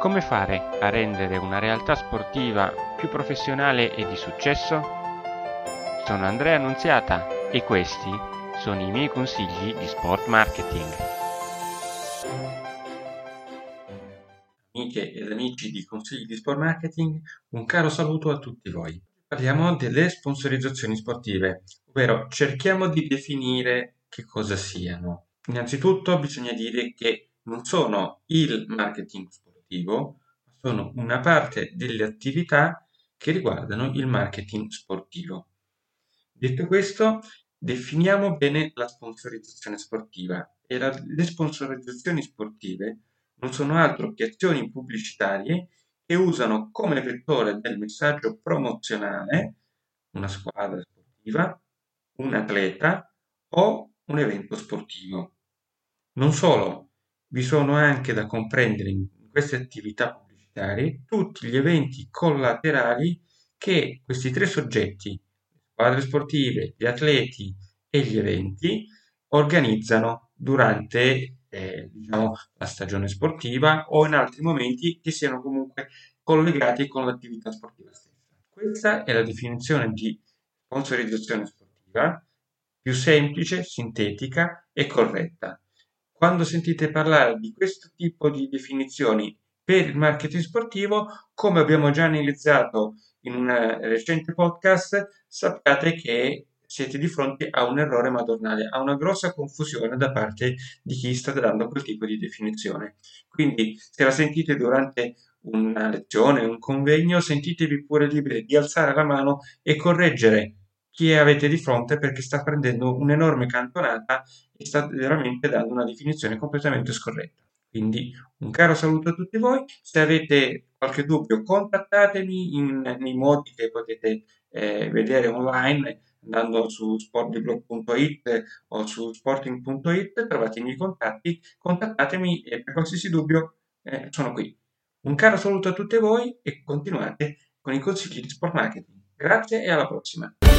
Come fare a rendere una realtà sportiva più professionale e di successo? Sono Andrea Annunziata e questi sono i miei consigli di sport marketing. Amiche ed amici di Consigli di Sport Marketing, un caro saluto a tutti voi. Parliamo delle sponsorizzazioni sportive, ovvero cerchiamo di definire che cosa siano. Innanzitutto bisogna dire che non sono il marketing sportivo sportivo sono una parte delle attività che riguardano il marketing sportivo. Detto questo, definiamo bene la sponsorizzazione sportiva e la, le sponsorizzazioni sportive non sono altro che azioni pubblicitarie che usano come vettore del messaggio promozionale una squadra sportiva, un atleta o un evento sportivo. Non solo, vi sono anche da comprendere in queste attività pubblicitarie tutti gli eventi collaterali che questi tre soggetti, le squadre sportive, gli atleti e gli eventi, organizzano durante eh, diciamo, la stagione sportiva o in altri momenti che siano comunque collegati con l'attività sportiva stessa. Questa è la definizione di sponsorizzazione sportiva più semplice, sintetica e corretta. Quando sentite parlare di questo tipo di definizioni per il marketing sportivo, come abbiamo già analizzato in un recente podcast, sappiate che siete di fronte a un errore madornale, a una grossa confusione da parte di chi sta dando quel tipo di definizione. Quindi, se la sentite durante una lezione, un convegno, sentitevi pure liberi di alzare la mano e correggere chi avete di fronte perché sta prendendo un'enorme cantonata e sta veramente dando una definizione completamente scorretta. Quindi un caro saluto a tutti voi, se avete qualche dubbio contattatemi in, nei modi che potete eh, vedere online andando su sportblog.it o su sporting.it, trovate i miei contatti, contattatemi e per qualsiasi dubbio eh, sono qui. Un caro saluto a tutti voi e continuate con i consigli di sport marketing. Grazie e alla prossima.